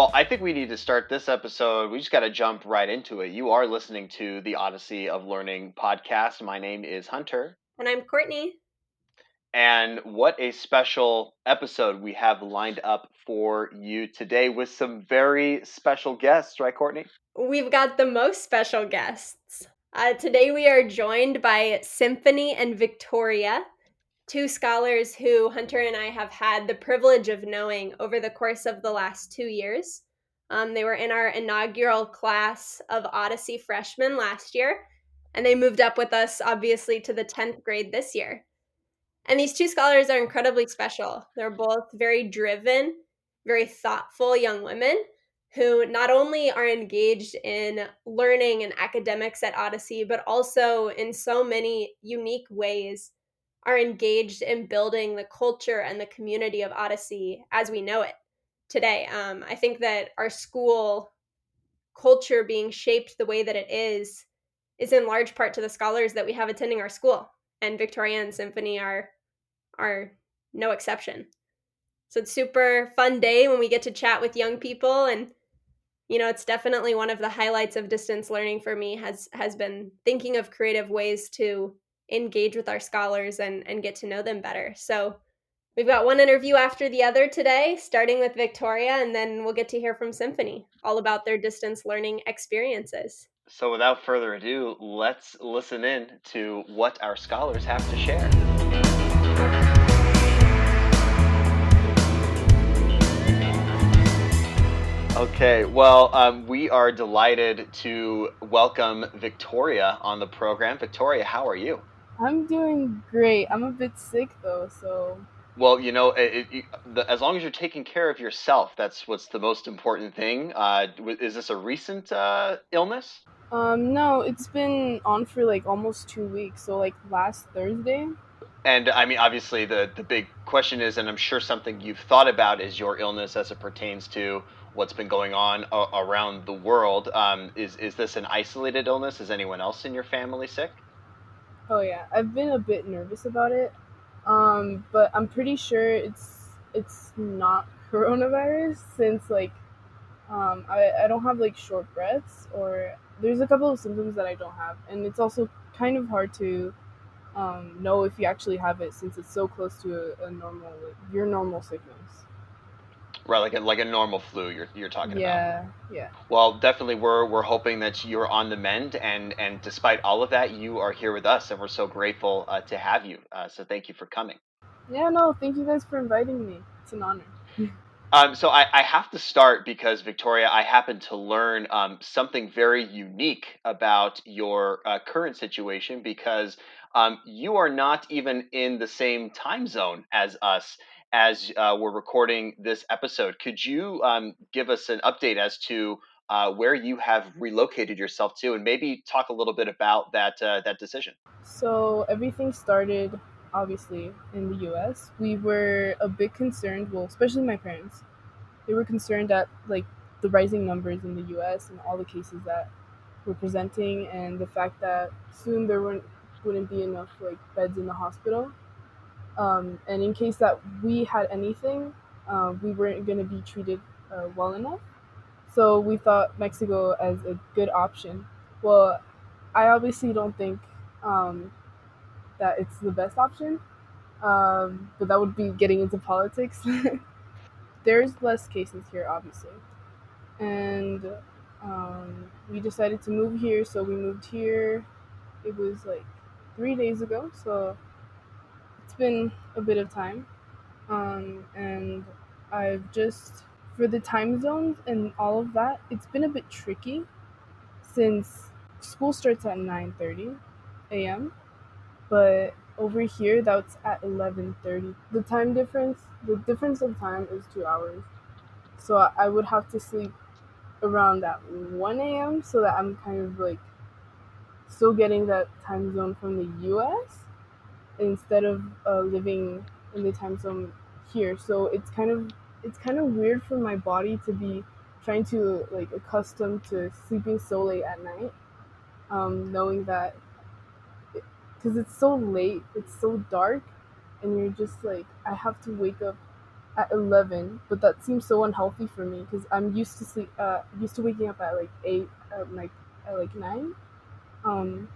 Well, I think we need to start this episode. We just got to jump right into it. You are listening to the Odyssey of Learning podcast. My name is Hunter. And I'm Courtney. And what a special episode we have lined up for you today with some very special guests, right, Courtney? We've got the most special guests. Uh, today we are joined by Symphony and Victoria, two scholars who Hunter and I have had the privilege of knowing over the course of the last two years. Um, they were in our inaugural class of Odyssey freshmen last year, and they moved up with us, obviously, to the 10th grade this year. And these two scholars are incredibly special. They're both very driven, very thoughtful young women who not only are engaged in learning and academics at Odyssey, but also in so many unique ways are engaged in building the culture and the community of Odyssey as we know it today. Um, I think that our school culture being shaped the way that it is is in large part to the scholars that we have attending our school, and Victoria and Symphony are are no exception. So it's super fun day when we get to chat with young people and you know it's definitely one of the highlights of distance learning for me has has been thinking of creative ways to engage with our scholars and and get to know them better. So we've got one interview after the other today, starting with Victoria and then we'll get to hear from Symphony all about their distance learning experiences. So without further ado, let's listen in to what our scholars have to share. Okay, well, um, we are delighted to welcome Victoria on the program. Victoria, how are you? I'm doing great. I'm a bit sick though, so. Well, you know, it, it, the, as long as you're taking care of yourself, that's what's the most important thing. Uh, is this a recent uh, illness? Um, no, it's been on for like almost two weeks. So like last Thursday. And I mean, obviously, the the big question is, and I'm sure something you've thought about is your illness as it pertains to what's been going on a- around the world. Um, is is this an isolated illness? Is anyone else in your family sick? Oh yeah, I've been a bit nervous about it, um, but I'm pretty sure it's it's not coronavirus since like um, I I don't have like short breaths or there's a couple of symptoms that I don't have, and it's also kind of hard to um, know if you actually have it since it's so close to a, a normal like, your normal sickness. Right, like a, like a normal flu you're, you're talking yeah, about. Yeah, yeah. Well, definitely we're we're hoping that you're on the mend, and and despite all of that, you are here with us, and we're so grateful uh, to have you. Uh, so thank you for coming. Yeah, no, thank you guys for inviting me. It's an honor. Um, so I, I, have to start because Victoria, I happen to learn um, something very unique about your uh, current situation because um, you are not even in the same time zone as us as uh, we're recording this episode. Could you um, give us an update as to uh, where you have relocated yourself to, and maybe talk a little bit about that uh, that decision? So everything started obviously in the U.S. We were a bit concerned, well, especially my parents. They were concerned at like the rising numbers in the U.S. and all the cases that we're presenting, and the fact that soon there wouldn't wouldn't be enough like beds in the hospital um, and in case that we had anything, uh, we weren't going to be treated uh, well enough. So we thought Mexico as a good option. Well, I obviously don't think um, that it's the best option, um, but that would be getting into politics. There's less cases here, obviously. And um, we decided to move here, so we moved here. It was like three days ago, so been a bit of time, um, and I've just for the time zones and all of that. It's been a bit tricky since school starts at nine thirty a.m. But over here, that's at eleven thirty. The time difference, the difference of time is two hours, so I would have to sleep around at one a.m. so that I'm kind of like still getting that time zone from the U.S instead of uh, living in the time zone here. So it's kind of it's kind of weird for my body to be trying to like accustomed to sleeping so late at night, um, knowing that because it, it's so late, it's so dark, and you're just like I have to wake up at 11 but that seems so unhealthy for me because i'm used to sleep uh used to waking up at like 8 at like at like 9 um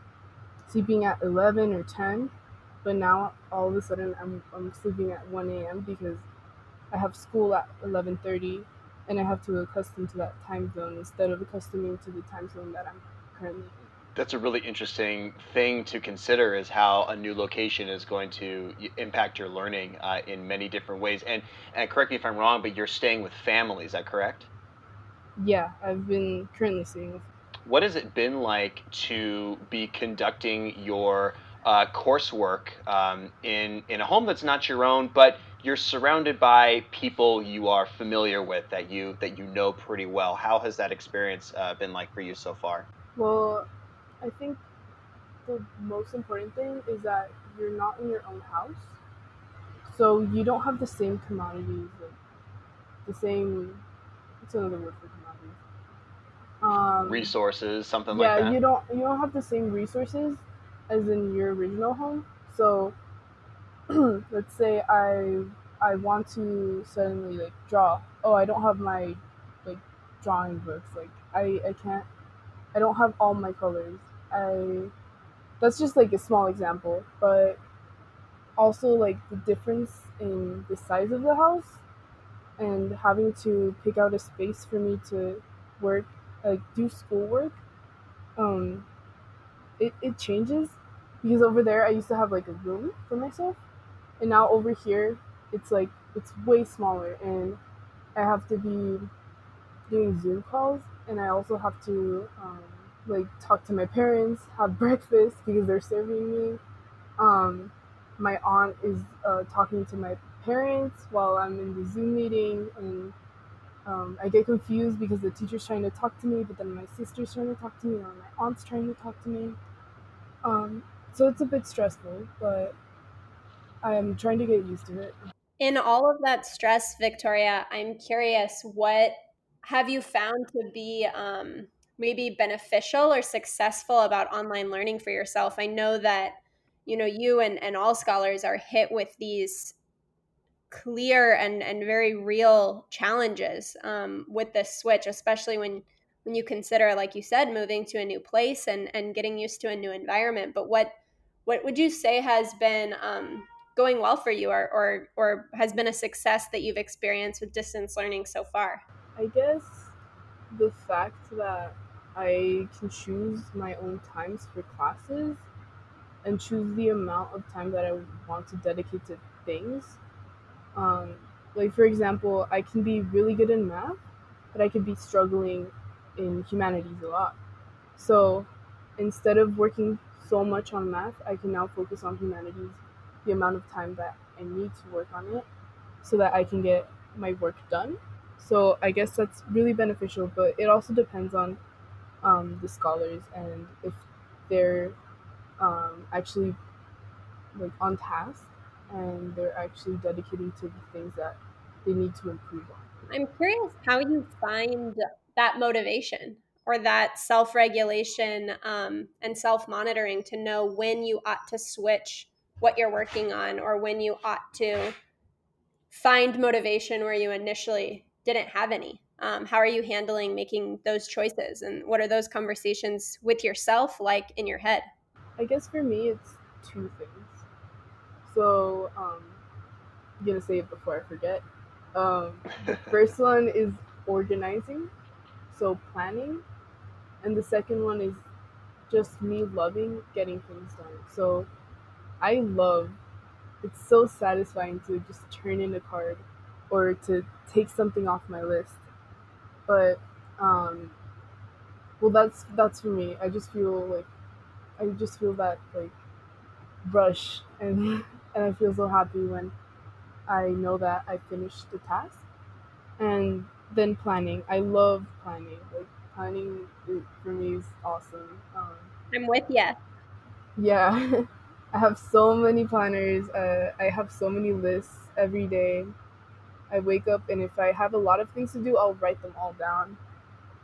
sleeping at 11 or 10 but now all of a sudden i'm, I'm sleeping at 1 a.m because i have school at 11.30 and i have to accustom to that time zone instead of accustoming to the time zone that i'm currently in that's a really interesting thing to consider is how a new location is going to impact your learning uh, in many different ways. And and correct me if I'm wrong, but you're staying with family. Is that correct? Yeah, I've been currently staying with. What has it been like to be conducting your uh, coursework um, in in a home that's not your own, but you're surrounded by people you are familiar with that you that you know pretty well. How has that experience uh, been like for you so far? Well, I think the most important thing is that you're not in your own house. So you don't have the same commodities, like the same what's another word for commodities? Um, resources, something yeah, like that. Yeah, you don't you don't have the same resources as in your original home. So let's say I I want to suddenly like draw. Oh, I don't have my like drawing books. Like I I can't I don't have all my colors. I that's just like a small example, but also like the difference in the size of the house and having to pick out a space for me to work like do schoolwork um it, it changes. Because over there i used to have like a room for myself. And now over here it's like it's way smaller. And i have to be doing zoom calls. And i also have to um, like talk to my parents, have breakfast because they're serving me. Um, my aunt is uh, talking to my parents while I'm in the Zoom meeting, and um, I get confused because the teacher's trying to talk to me, but then my sister's trying to talk to me, or my aunt's trying to talk to me. Um, so it's a bit stressful, but I'm trying to get used to it. In all of that stress, Victoria, I'm curious what have you found to be um, maybe beneficial or successful about online learning for yourself i know that you know you and, and all scholars are hit with these clear and and very real challenges um, with this switch especially when when you consider like you said moving to a new place and and getting used to a new environment but what what would you say has been um, going well for you or, or or has been a success that you've experienced with distance learning so far i guess the fact that I can choose my own times for classes and choose the amount of time that I want to dedicate to things. Um, like, for example, I can be really good in math, but I could be struggling in humanities a lot. So instead of working so much on math, I can now focus on humanities the amount of time that I need to work on it so that I can get my work done. So I guess that's really beneficial, but it also depends on um, the scholars and if they're um, actually like on task and they're actually dedicating to the things that they need to improve on. I'm curious how you find that motivation or that self regulation um, and self monitoring to know when you ought to switch what you're working on or when you ought to find motivation where you initially didn't have any. Um, how are you handling making those choices? And what are those conversations with yourself like in your head? I guess for me, it's two things. So, um, I'm to say it before I forget. Um, first one is organizing, so planning. And the second one is just me loving getting things done. So, I love it's so satisfying to just turn in a card or to take something off my list but um well that's that's for me i just feel like i just feel that like rush and and i feel so happy when i know that i finished the task. And then planning. I love planning. Like planning for me is awesome. Um, i'm with you yeah. I have so many planners. Uh, i have so many lists every day. I wake up and if I have a lot of things to do, I'll write them all down.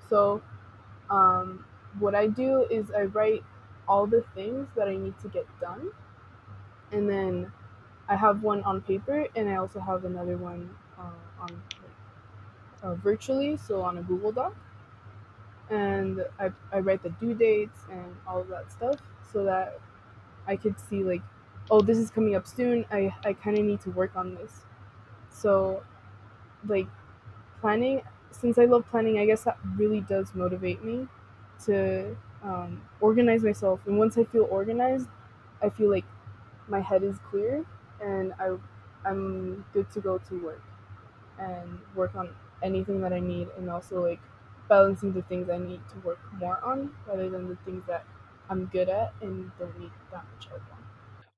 So, um, what I do is I write all the things that I need to get done, and then I have one on paper, and I also have another one um, on uh, virtually, so on a Google Doc, and I I write the due dates and all of that stuff so that I could see like, oh, this is coming up soon. I I kind of need to work on this. So, like, planning. Since I love planning, I guess that really does motivate me to um, organize myself. And once I feel organized, I feel like my head is clear and I I'm good to go to work and work on anything that I need and also like balancing the things I need to work more on rather than the things that I'm good at and don't need that much help on.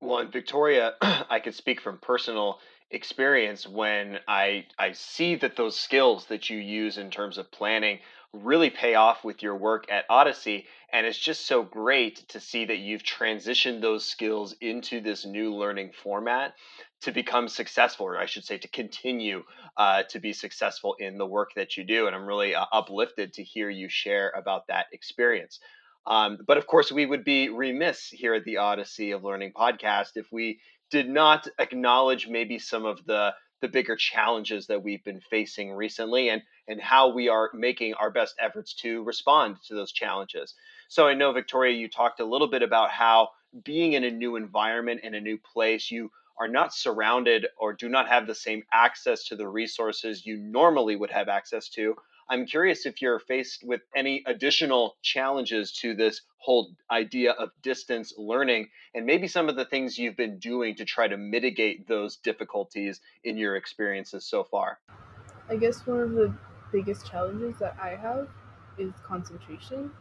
Well, in Victoria, I could speak from personal experience when I I see that those skills that you use in terms of planning really pay off with your work at Odyssey. And it's just so great to see that you've transitioned those skills into this new learning format to become successful, or I should say, to continue uh, to be successful in the work that you do. And I'm really uh, uplifted to hear you share about that experience. Um, but of course, we would be remiss here at the Odyssey of Learning podcast if we did not acknowledge maybe some of the the bigger challenges that we've been facing recently and and how we are making our best efforts to respond to those challenges. So I know Victoria you talked a little bit about how being in a new environment in a new place you are not surrounded or do not have the same access to the resources you normally would have access to I'm curious if you're faced with any additional challenges to this whole idea of distance learning and maybe some of the things you've been doing to try to mitigate those difficulties in your experiences so far. I guess one of the biggest challenges that I have is concentration.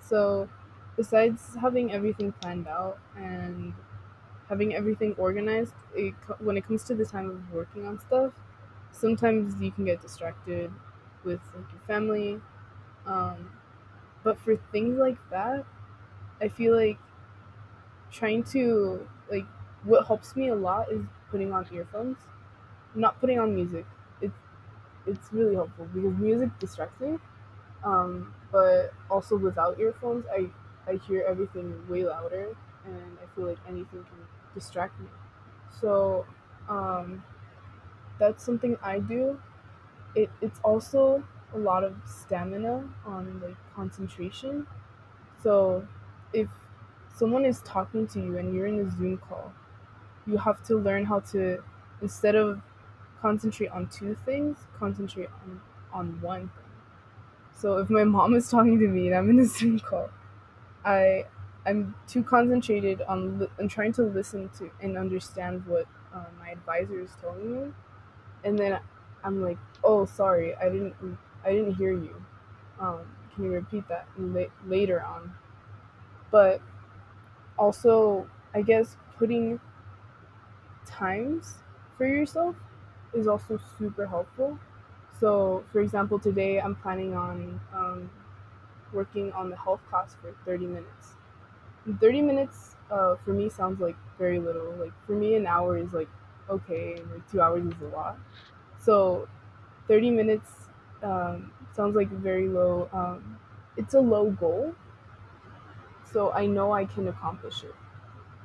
So, besides having everything planned out and having everything organized, it, when it comes to the time of working on stuff, sometimes you can get distracted with like your family. Um, but for things like that, I feel like trying to like what helps me a lot is putting on earphones, not putting on music. It's really helpful because music distracts me. Um, but also without earphones, I I hear everything way louder, and I feel like anything can distract me. So um, that's something I do it, it's also a lot of stamina on like concentration. So if someone is talking to you and you're in a Zoom call, you have to learn how to instead of concentrate on two things, concentrate on, on one thing. So if my mom is talking to me and I'm in a Zoom call, I I'm too concentrated on li- on trying to listen to and understand what uh, my advisor is telling me, and then I'm like, oh, sorry, I didn't, I didn't hear you. Um, can you repeat that la- later on? But also, I guess putting times for yourself is also super helpful. So, for example, today I'm planning on um, working on the health class for 30 minutes. 30 minutes uh, for me sounds like very little. Like, for me, an hour is like okay, like two hours is a lot. So 30 minutes um, sounds like very low. Um, it's a low goal. So I know I can accomplish it.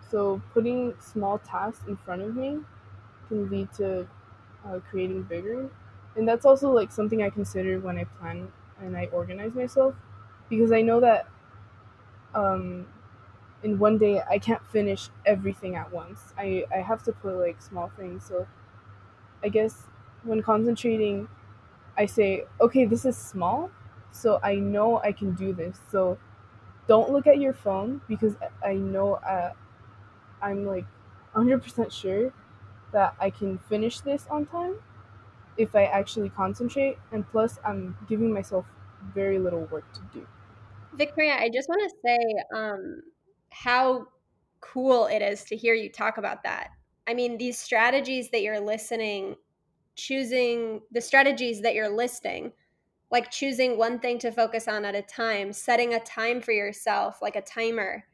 So putting small tasks in front of me can lead to uh, creating bigger. And that's also like something I consider when I plan and I organize myself because I know that um, in one day I can't finish everything at once. I, I have to put like small things. So I guess when concentrating, I say, okay, this is small, so I know I can do this. So don't look at your phone because I know uh, I'm like 100% sure that I can finish this on time if I actually concentrate. And plus, I'm giving myself very little work to do. Victoria, I just want to say um, how cool it is to hear you talk about that. I mean, these strategies that you're listening choosing the strategies that you're listing, like choosing one thing to focus on at a time, setting a time for yourself, like a timer,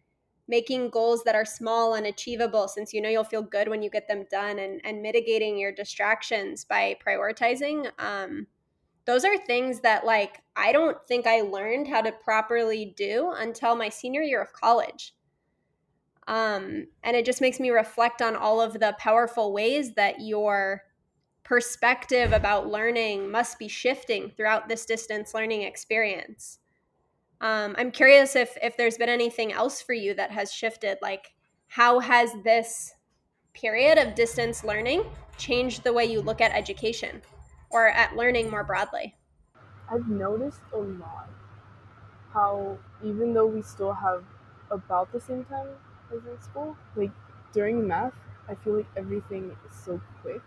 making goals that are small and achievable since you know you'll feel good when you get them done, and, and mitigating your distractions by prioritizing. Um, those are things that, like, I don't think I learned how to properly do until my senior year of college. Um, and it just makes me reflect on all of the powerful ways that your perspective about learning must be shifting throughout this distance learning experience. Um, I'm curious if if there's been anything else for you that has shifted. Like, how has this period of distance learning changed the way you look at education or at learning more broadly? I've noticed a lot how even though we still have about the same time as in school, like during math, I feel like everything is so quick.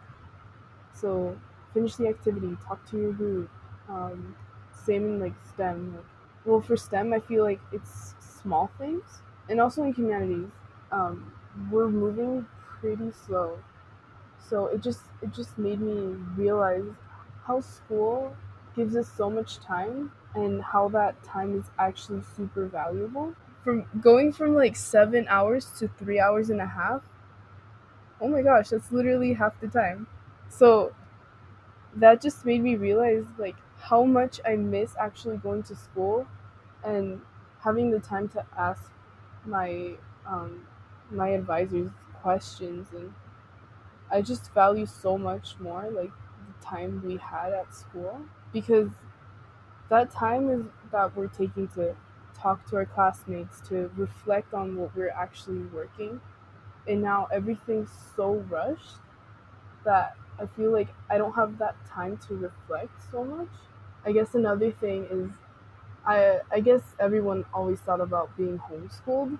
So finish the activity, talk to your group. Um, same in like STEM. Like, well, for STEM, I feel like it's small things, and also in humanities, um, we're moving pretty slow. So it just it just made me realize how school gives us so much time and how that time is actually super valuable. From going from like seven hours to three hours and a half, oh my gosh, that's literally half the time. So that just made me realize like how much I miss actually going to school and having the time to ask my um, my advisors questions and I just value so much more like the time we had at school because that time is that we're taking to talk to our classmates to reflect on what we're actually working and now everything's so rushed that I feel like I don't have that time to reflect so much. I guess another thing is I I guess everyone always thought about being homeschooled.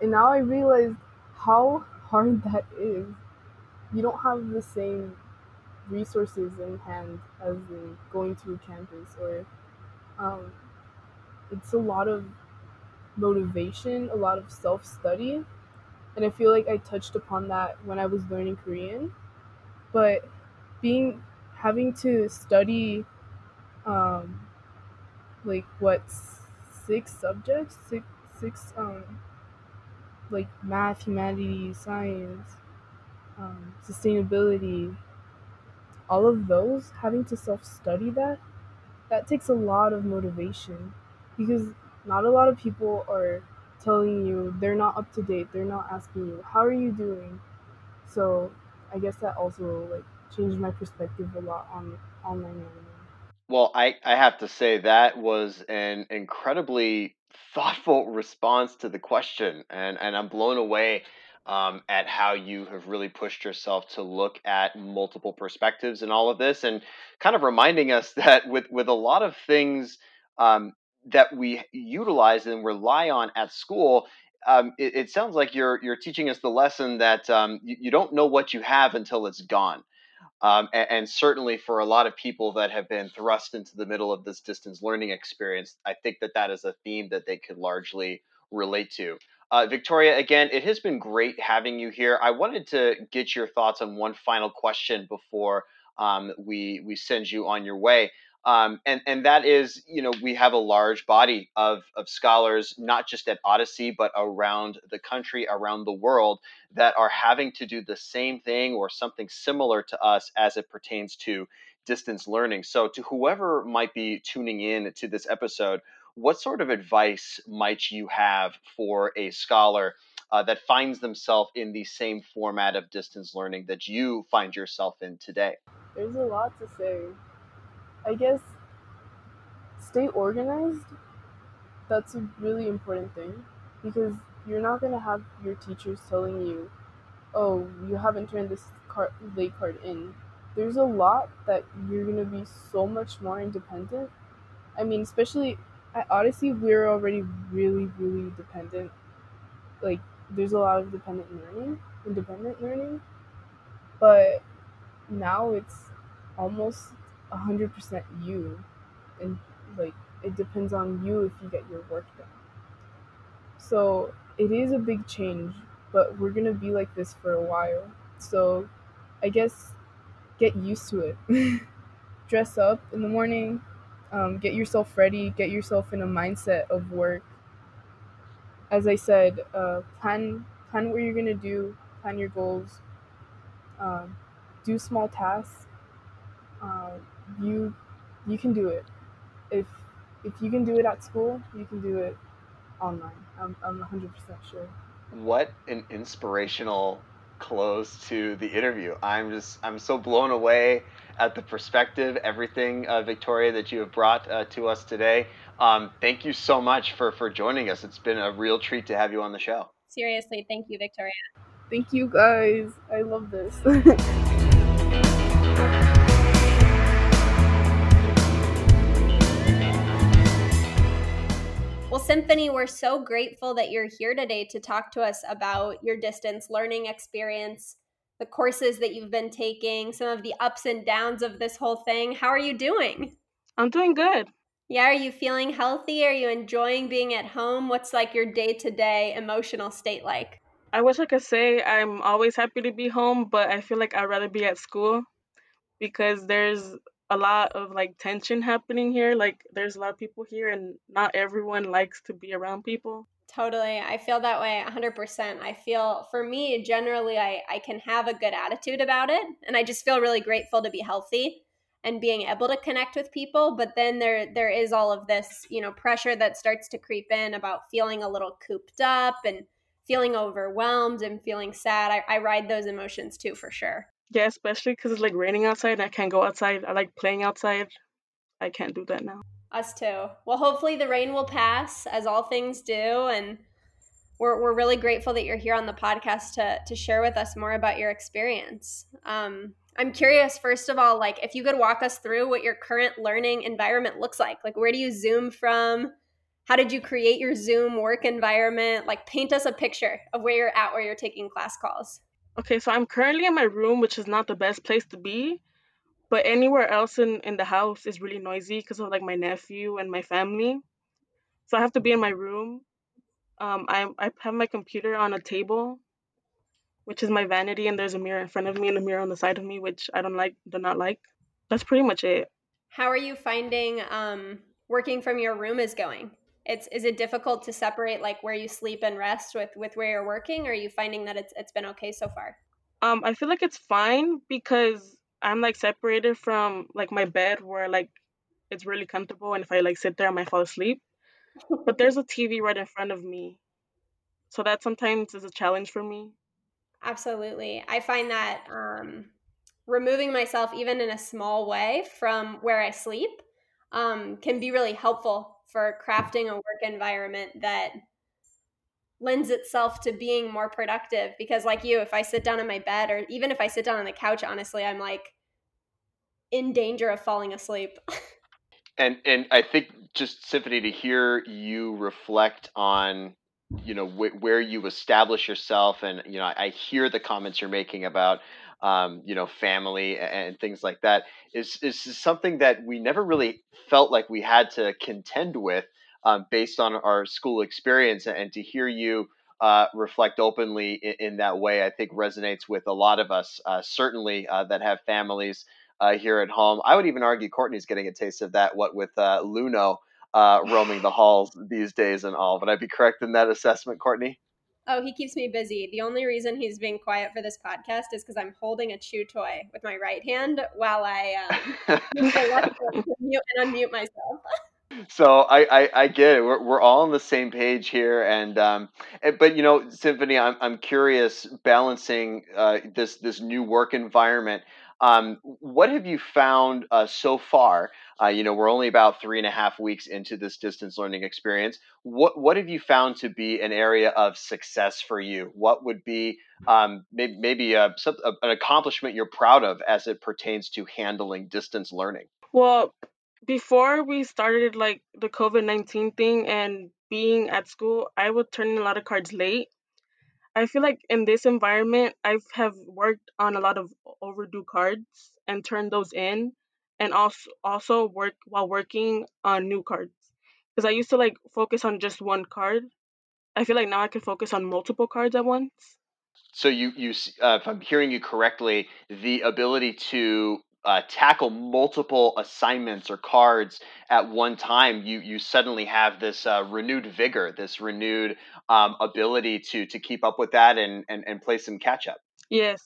And now I realize how hard that is. You don't have the same resources in hand as in going to a campus or um, it's a lot of motivation, a lot of self study. And I feel like I touched upon that when I was learning Korean. But being having to study um, like what six subjects, six six um like math, humanities, science, um, sustainability, all of those, having to self study that, that takes a lot of motivation because not a lot of people are telling you they're not up to date, they're not asking you, how are you doing? So I guess that also like changed my perspective a lot on online learning. Well, I, I have to say that was an incredibly thoughtful response to the question, and, and I'm blown away um, at how you have really pushed yourself to look at multiple perspectives in all of this, and kind of reminding us that with with a lot of things um, that we utilize and rely on at school. Um, it, it sounds like you're you're teaching us the lesson that um, you, you don't know what you have until it's gone um, and, and, certainly for a lot of people that have been thrust into the middle of this distance learning experience, I think that that is a theme that they could largely relate to. Uh, Victoria, again, it has been great having you here. I wanted to get your thoughts on one final question before um, we we send you on your way. Um, and and that is, you know, we have a large body of of scholars, not just at Odyssey, but around the country, around the world, that are having to do the same thing or something similar to us as it pertains to distance learning. So, to whoever might be tuning in to this episode, what sort of advice might you have for a scholar? Uh, that finds themselves in the same format of distance learning that you find yourself in today? There's a lot to say. I guess stay organized. That's a really important thing because you're not going to have your teachers telling you, oh, you haven't turned this card, late card in. There's a lot that you're going to be so much more independent. I mean, especially at Odyssey, we're already really, really dependent. Like, there's a lot of dependent learning, independent learning. But now it's almost 100% you. And like it depends on you if you get your work done. So it is a big change but we're gonna be like this for a while. So i guess get used to it. Dress up in the morning um, get yourself ready get yourself in a mindset of work. As i said uh, plan plan what you're gonna do plan your goals um, do small tasks uh, you you can do it. If if you can do it at school, you can do it online. I'm I'm 100% sure. What an inspirational close to the interview. I'm just I'm so blown away at the perspective, everything, uh, Victoria, that you have brought uh, to us today. Um, thank you so much for for joining us. It's been a real treat to have you on the show. Seriously, thank you, Victoria. Thank you guys. I love this. Symphony, we're so grateful that you're here today to talk to us about your distance learning experience, the courses that you've been taking, some of the ups and downs of this whole thing. How are you doing? I'm doing good. Yeah, are you feeling healthy? Are you enjoying being at home? What's like your day to day emotional state like? I wish I could say I'm always happy to be home, but I feel like I'd rather be at school because there's a lot of like tension happening here. Like there's a lot of people here and not everyone likes to be around people. Totally. I feel that way 100%. I feel for me generally I I can have a good attitude about it and I just feel really grateful to be healthy and being able to connect with people, but then there there is all of this, you know, pressure that starts to creep in about feeling a little cooped up and feeling overwhelmed and feeling sad. I, I ride those emotions too for sure. Yeah, especially because it's like raining outside. and I can't go outside. I like playing outside. I can't do that now. Us too. Well, hopefully the rain will pass, as all things do, and we're we're really grateful that you're here on the podcast to to share with us more about your experience. Um, I'm curious, first of all, like if you could walk us through what your current learning environment looks like. Like, where do you Zoom from? How did you create your Zoom work environment? Like, paint us a picture of where you're at, where you're taking class calls. Okay, so I'm currently in my room, which is not the best place to be, but anywhere else in, in the house is really noisy because of like my nephew and my family. So I have to be in my room. Um, I, I have my computer on a table, which is my vanity, and there's a mirror in front of me and a mirror on the side of me, which I don't like, do not like. That's pretty much it. How are you finding um, working from your room is going? It's is it difficult to separate like where you sleep and rest with with where you're working or are you finding that it's it's been okay so far? Um i feel like it's fine because i'm like separated from like my bed where like it's really comfortable and if i like sit there i might fall asleep. But there's a tv right in front of me. So that sometimes is a challenge for me. Absolutely. I find that um removing myself even in a small way from where i sleep um, can be really helpful for crafting a work environment that lends itself to being more productive. Because like you if i sit down on my bed or even if i sit down on the couch honestly i'm like in danger of falling asleep. And and i think just symphony to hear you reflect on you know wh- where you establish yourself and you know I, I hear the comments you're making about um, you know, family and things like that is is something that we never really felt like we had to contend with um, based on our school experience. And to hear you uh, reflect openly in, in, that way, I think resonates with a lot of us, uh, certainly uh, that have families uh, here at home. I would even argue Courtney's getting a taste of that. What with uh, Luno uh, roaming the halls these days and all. Would I'd be correct in that assessment, Courtney? Oh, he keeps me busy. The only reason he's being quiet for this podcast is because I'm holding a chew toy with my right hand while I um, use the left hand to mute and unmute myself. so I, I, I get it. We're, we're all on the same page here, and um, eh, but you know, Symphony, I'm I'm curious balancing uh, this this new work environment. Um, what have you found uh, so far? Uh, you know, we're only about three and a half weeks into this distance learning experience. What what have you found to be an area of success for you? What would be um, maybe, maybe a, a, an accomplishment you're proud of as it pertains to handling distance learning? Well, before we started like the COVID nineteen thing and being at school, I would turn in a lot of cards late I feel like in this environment, I have worked on a lot of overdue cards and turned those in, and also also work while working on new cards. Because I used to like focus on just one card. I feel like now I can focus on multiple cards at once. So you you uh, if I'm hearing you correctly, the ability to uh, tackle multiple assignments or cards at one time, you you suddenly have this uh, renewed vigor, this renewed um, ability to to keep up with that and and, and play some catch up. Yes,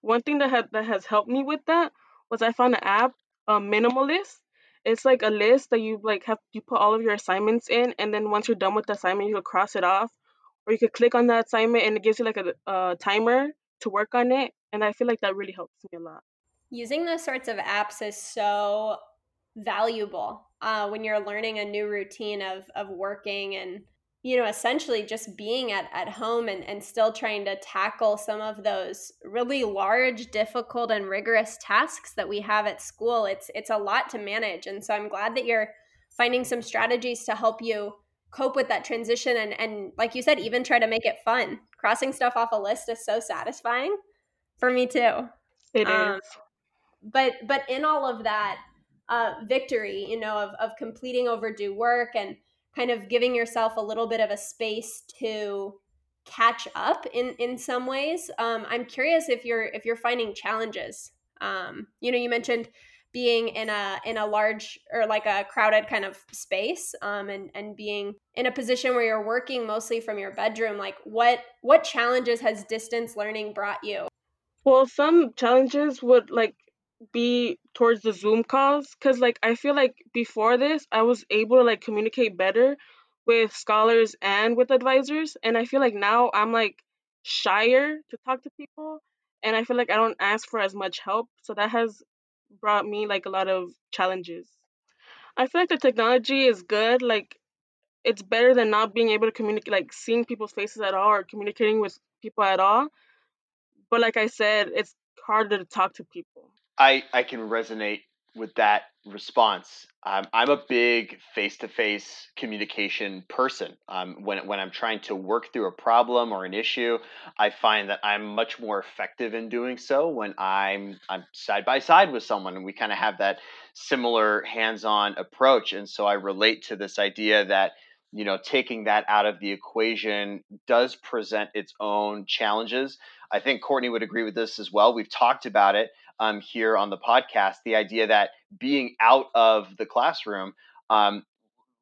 one thing that that has helped me with that was I found an app, a Minimalist. It's like a list that you like have you put all of your assignments in, and then once you're done with the assignment, you can cross it off, or you could click on that assignment and it gives you like a, a timer to work on it and i feel like that really helps me a lot using those sorts of apps is so valuable uh, when you're learning a new routine of of working and you know essentially just being at, at home and, and still trying to tackle some of those really large difficult and rigorous tasks that we have at school it's it's a lot to manage. And so i'm glad that you're finding some strategies to help you cope with that transition and and like you said even try to make it fun. Crossing stuff off a list is so satisfying for me too. It um, is. But but in all of that uh, victory you know of, of completing overdue work and kind of giving yourself a little bit of a space to catch up in in some ways um, i'm curious if you're if you're finding challenges. Um, you know you mentioned being in a in a large or like a crowded kind of space um, and and being in a position where you're working mostly from your bedroom like what what challenges has distance learning brought you? Well some challenges would like be towards the zoom calls because like i feel like before this i was able to like communicate better with scholars and with advisors and i feel like now i'm like shyer to talk to people and i feel like i don't ask for as much help so that has brought me like a lot of challenges. I feel like the technology is good. Like it's better than not being able to communicate, like seeing people's faces at all or communicating with people at all. But like I said, it's harder to talk to people. I I can resonate with that response. Um, I'm a big face-to-face communication person. Um, when when I'm trying to work through a problem or an issue, I find that I'm much more effective in doing so when I'm I'm side by side with someone, and we kind of have that similar hands-on approach. And so I relate to this idea that you know taking that out of the equation does present its own challenges. I think Courtney would agree with this as well. We've talked about it um, here on the podcast the idea that being out of the classroom um,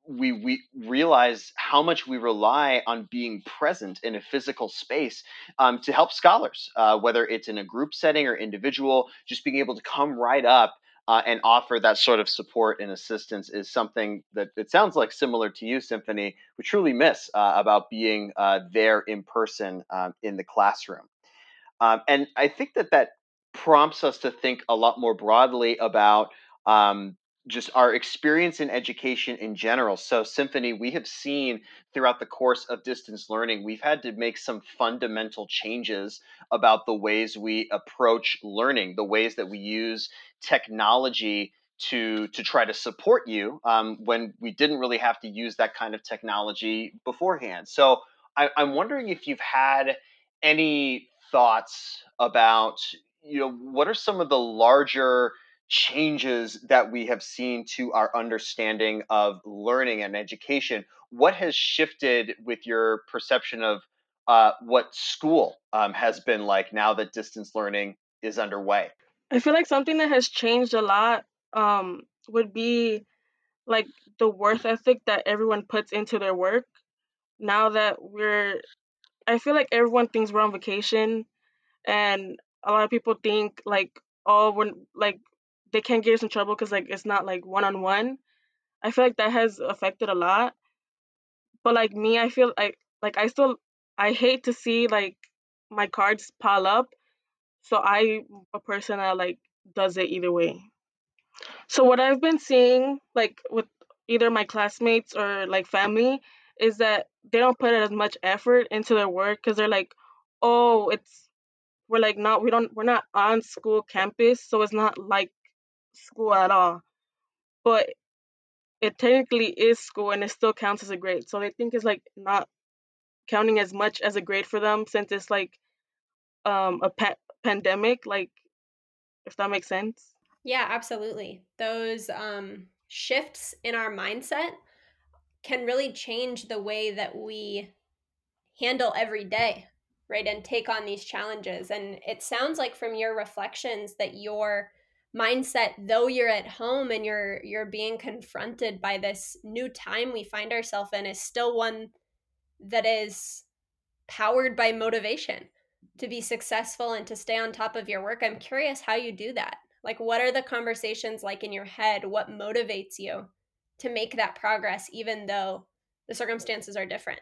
we we realize how much we rely on being present in a physical space um, to help scholars, uh, whether it's in a group setting or individual. Just being able to come right up uh, and offer that sort of support and assistance is something that it sounds like similar to you, Symphony. We truly miss uh, about being uh, there in person um, in the classroom. Um, and I think that that prompts us to think a lot more broadly about um, just our experience in education in general. So, Symphony, we have seen throughout the course of distance learning, we've had to make some fundamental changes about the ways we approach learning, the ways that we use technology to to try to support you um, when we didn't really have to use that kind of technology beforehand. So, I, I'm wondering if you've had any thoughts about you know, what are some of the larger changes that we have seen to our understanding of learning and education? What has shifted with your perception of uh, what school um, has been like now that distance learning is underway? I feel like something that has changed a lot um, would be like the worth ethic that everyone puts into their work. Now that we're, I feel like everyone thinks we're on vacation, and a lot of people think like oh when like they can't get us in trouble because like it's not like one on one. I feel like that has affected a lot. But like me, I feel like like I still I hate to see like my cards pile up. So I a person that like does it either way. So what I've been seeing like with either my classmates or like family is that they don't put as much effort into their work because they're like, oh, it's we're like not we don't we're not on school campus, so it's not like school at all. But it technically is school and it still counts as a grade. So they think it's like not counting as much as a grade for them since it's like um a pa- pandemic like if that makes sense. Yeah, absolutely. Those um shifts in our mindset can really change the way that we handle every day right and take on these challenges. And it sounds like from your reflections that your mindset though you're at home and you're you're being confronted by this new time we find ourselves in is still one that is powered by motivation to be successful and to stay on top of your work. I'm curious how you do that. Like what are the conversations like in your head? What motivates you to make that progress even though the circumstances are different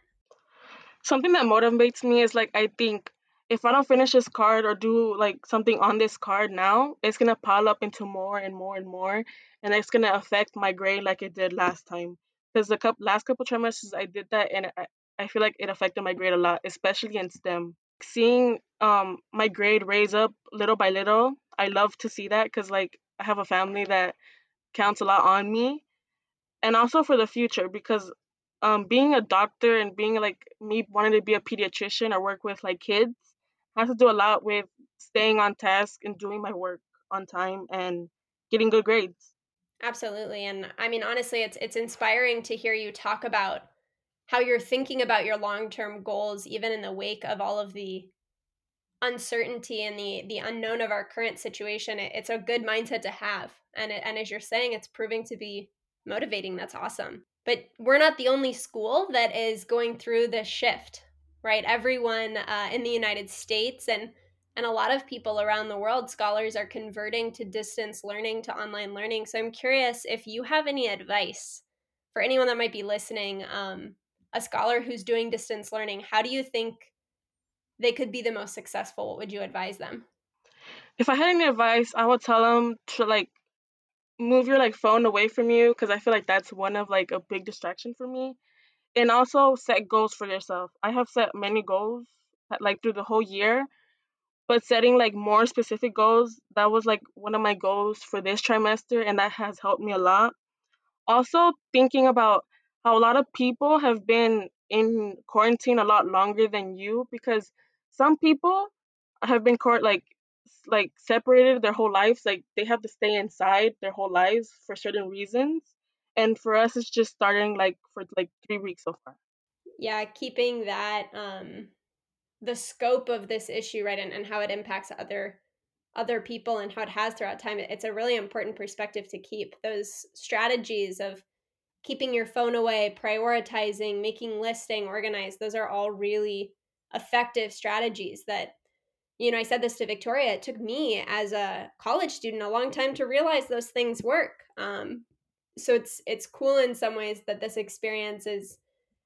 something that motivates me is like I think if I don't finish this card or do like something on this card now, it's gonna pile up into more and more and more, and it's gonna affect my grade like it did last time. Because the cup last couple trimesters I did that, and I, I feel like it affected my grade a lot, especially in STEM. Seeing um my grade raise up little by little, I love to see that because like I have a family that counts a lot on me, and also for the future because um being a doctor and being like me wanting to be a pediatrician or work with like kids has to do a lot with staying on task and doing my work on time and getting good grades. Absolutely. And I mean honestly it's it's inspiring to hear you talk about how you're thinking about your long-term goals even in the wake of all of the uncertainty and the the unknown of our current situation. It, it's a good mindset to have. And it, and as you're saying it's proving to be motivating. That's awesome. But we're not the only school that is going through this shift right? Everyone uh, in the United States and and a lot of people around the world, scholars are converting to distance learning to online learning. So I'm curious if you have any advice for anyone that might be listening, um, a scholar who's doing distance learning. How do you think they could be the most successful? What would you advise them? If I had any advice, I would tell them to like move your like phone away from you because I feel like that's one of like a big distraction for me and also set goals for yourself. I have set many goals uh, like through the whole year, but setting like more specific goals, that was like one of my goals for this trimester and that has helped me a lot. Also thinking about how a lot of people have been in quarantine a lot longer than you because some people have been court like like separated their whole lives like they have to stay inside their whole lives for certain reasons. And for us it's just starting like for like three weeks so far. Yeah keeping that um the scope of this issue right and, and how it impacts other other people and how it has throughout time it's a really important perspective to keep. Those strategies of keeping your phone away prioritizing making listing organized those are all really effective strategies that you know i said this to victoria it took me as a college student a long time to realize those things work um, so it's it's cool in some ways that this experience is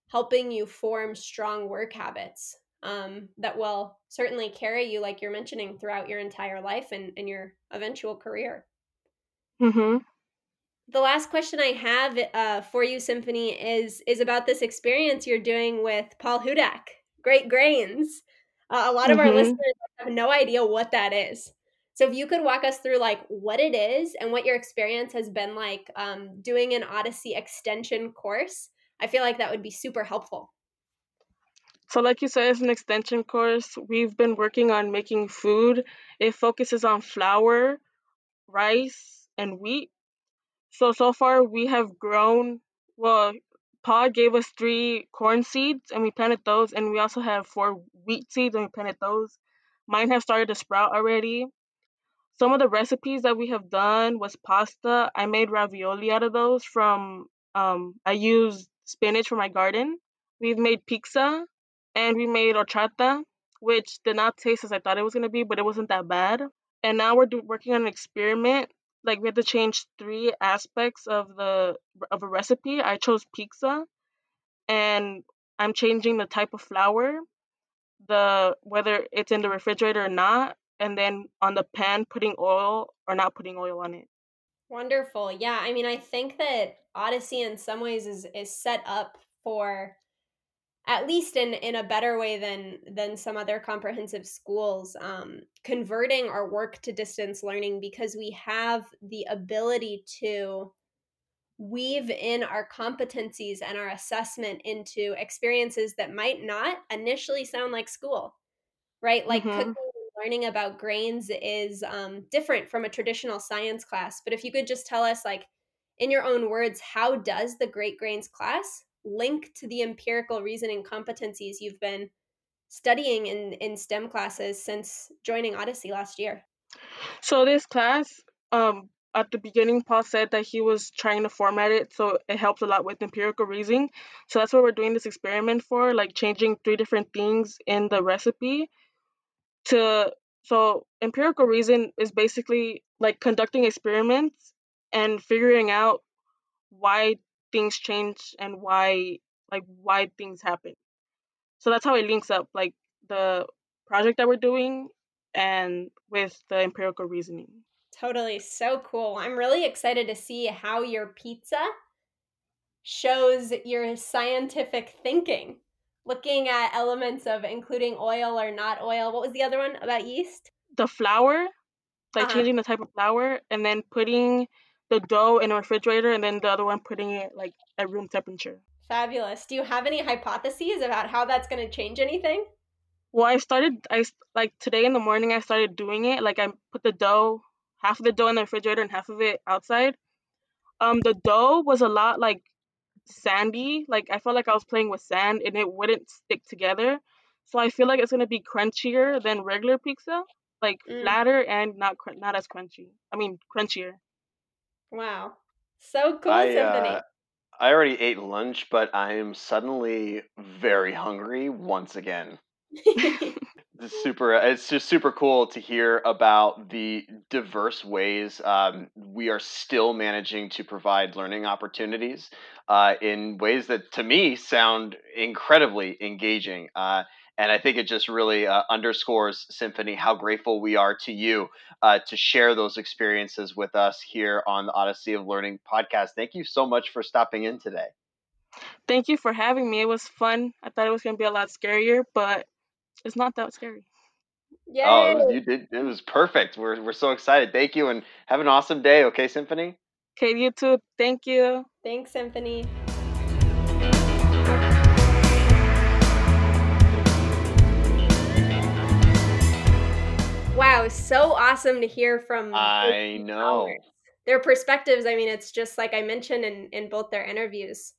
helping you form strong work habits um, that will certainly carry you like you're mentioning throughout your entire life and, and your eventual career. Mm-hmm. the last question i have uh, for you symphony is is about this experience you're doing with paul hudak great grains uh, a lot of mm-hmm. our listeners have no idea what that is so if you could walk us through like what it is and what your experience has been like um, doing an Odyssey extension course, I feel like that would be super helpful. So, like you said, it's an extension course. We've been working on making food. It focuses on flour, rice, and wheat. So, so far we have grown. Well, Pod gave us three corn seeds and we planted those, and we also have four wheat seeds and we planted those. Mine have started to sprout already. Some of the recipes that we have done was pasta. I made ravioli out of those from um I used spinach from my garden. We've made pizza and we made horchata, which did not taste as I thought it was gonna be, but it wasn't that bad. And now we're do- working on an experiment. Like we had to change three aspects of the of a recipe. I chose pizza, and I'm changing the type of flour, the whether it's in the refrigerator or not, and then on the pan putting oil or not putting oil on it. Wonderful. Yeah, I mean I think that Odyssey in some ways is is set up for at least in in a better way than than some other comprehensive schools um, converting our work to distance learning because we have the ability to weave in our competencies and our assessment into experiences that might not initially sound like school right like mm-hmm. cooking learning about grains is um, different from a traditional science class. But if you could just tell us, like, in your own words, how does the Great Grains class link to the empirical reasoning competencies you've been studying in, in STEM classes since joining Odyssey last year? So, this class, um, at the beginning, Paul said that he was trying to format it so it helps a lot with empirical reasoning. So, that's what we're doing this experiment for, like changing three different things in the recipe to so empirical reason is basically like conducting experiments and figuring out why things change and why like why things happen so that's how it links up like the project that we're doing and with the empirical reasoning. Totally. So cool. I'm really excited to see how your pizza shows your scientific thinking. Looking at elements of including oil or not oil. What was the other one about yeast? The flour, like Uh-huh. changing the type of flour, and then putting the dough in a refrigerator, and then the other one putting it like at room temperature. Fabulous. Do you have any hypotheses about how that's going to change anything? Well, I started, I like today in the morning, I started doing it. Like I put the dough, half of the dough in the refrigerator and half of it outside. Um, the dough was a lot like sandy. Like I felt like I was playing with sand and it wouldn't stick together. So I feel like it's gonna be crunchier than regular pizza, like Mm. flatter and not cr- not as crunchy. I mean, crunchier. Wow. So cool, I Symphony. uh, I already ate lunch, but I am suddenly very hungry once again. It's super. It's just super cool to hear about the diverse ways um, we are still managing to provide learning opportunities uh, in ways that, to me, sound incredibly engaging. Uh, and I think it just really uh, underscores Symphony how grateful we are to you uh, to share those experiences with us here on the Odyssey of Learning podcast. Thank you so much for stopping in today. Thank you for having me. It was fun. I thought it was gonna be a lot scarier, but it's not that scary. Yay. Oh, it was, you did. It was perfect. We're we're so excited. Thank you, and have an awesome day. Okay, Symphony. Okay, you too. Thank you. Thanks, Symphony. Wow, so awesome to hear from I know. their perspectives. I mean, it's just like I mentioned in, in both their interviews.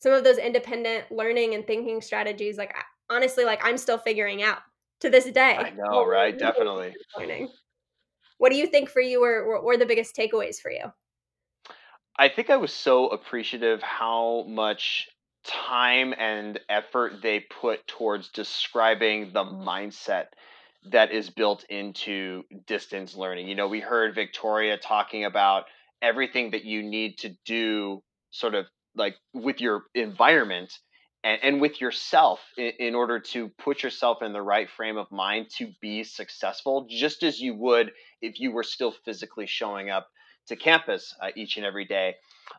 Some of those independent learning and thinking strategies, like honestly, like I'm still figuring out to this day. I know, right? Definitely. Learning. What do you think for you were, were, were the biggest takeaways for you? I think I was so appreciative how much time and effort they put towards describing the mindset that is built into distance learning. You know, we heard Victoria talking about everything that you need to do sort of like with your environment and, and with yourself in, in order to put yourself in the right frame of mind to be successful, just as you would if you were still physically showing up to campus uh, each and every day.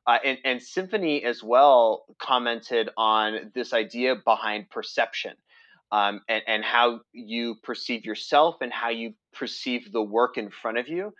Uh, and, and Symphony as well commented on this idea behind perception um, and, and how you perceive yourself and how you perceive the work in front of you.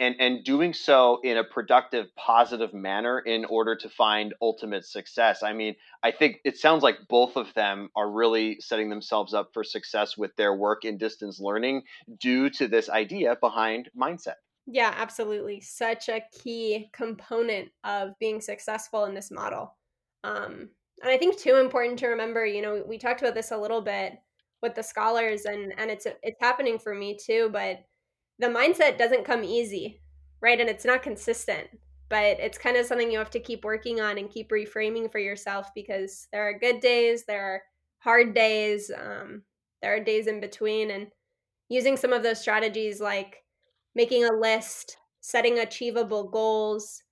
And, and doing so in a productive, positive manner in order to find ultimate success. I mean, I think it sounds like both of them are really setting themselves up for success with their work in distance learning due to this idea behind mindset. Yeah, absolutely. Such a key component of being successful in this model. Um, and I think too important to remember, you know, we talked about this a little bit with the scholars and and it's it's happening for me too, but the mindset doesn't come easy, right? And it's not consistent, but it's kind of something you have to keep working on and keep reframing for yourself because there are good days, there are hard days, um, there are days in between and using some of those strategies like making a list, setting achievable goals,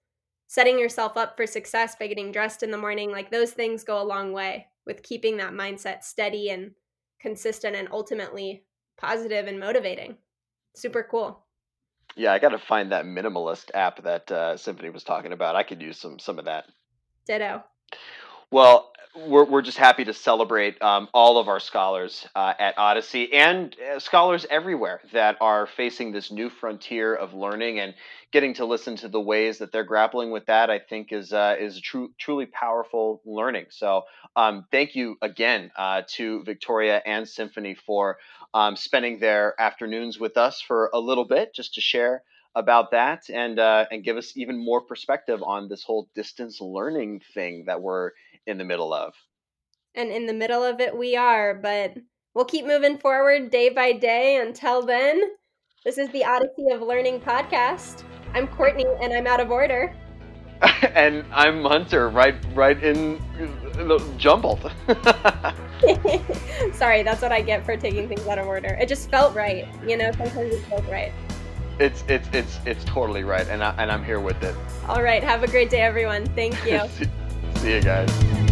setting yourself up for success by getting dressed in the morning, like those things go a long way with keeping that mindset steady and consistent and ultimately positive and motivating. Super cool. Yeah, I got to find that minimalist app that uh, Symphony was talking about. I could use some some of that. Ditto. Well, we're we're just happy to celebrate um, all of our scholars uh, at Odyssey and uh, scholars everywhere that are facing this new frontier of learning and getting to listen to the ways that they're grappling with that. I think is uh, is true truly powerful learning. So, um, thank you again uh, to Victoria and Symphony for um, spending their afternoons with us for a little bit, just to share about that and uh, and give us even more perspective on this whole distance learning thing that we're in the middle of. And in the middle of it, we are, but we'll keep moving forward day by day. Until then, this is the Odyssey of Learning podcast. I'm Courtney, and I'm out of order. and I'm Hunter, right, right in uh, jumbled. Sorry, that's what I get for taking things out of order. It just felt right, you know. Sometimes it felt right. it's it's it's it's totally right, and I, and I'm here with it. All right, have a great day, everyone. Thank you. See, see you guys.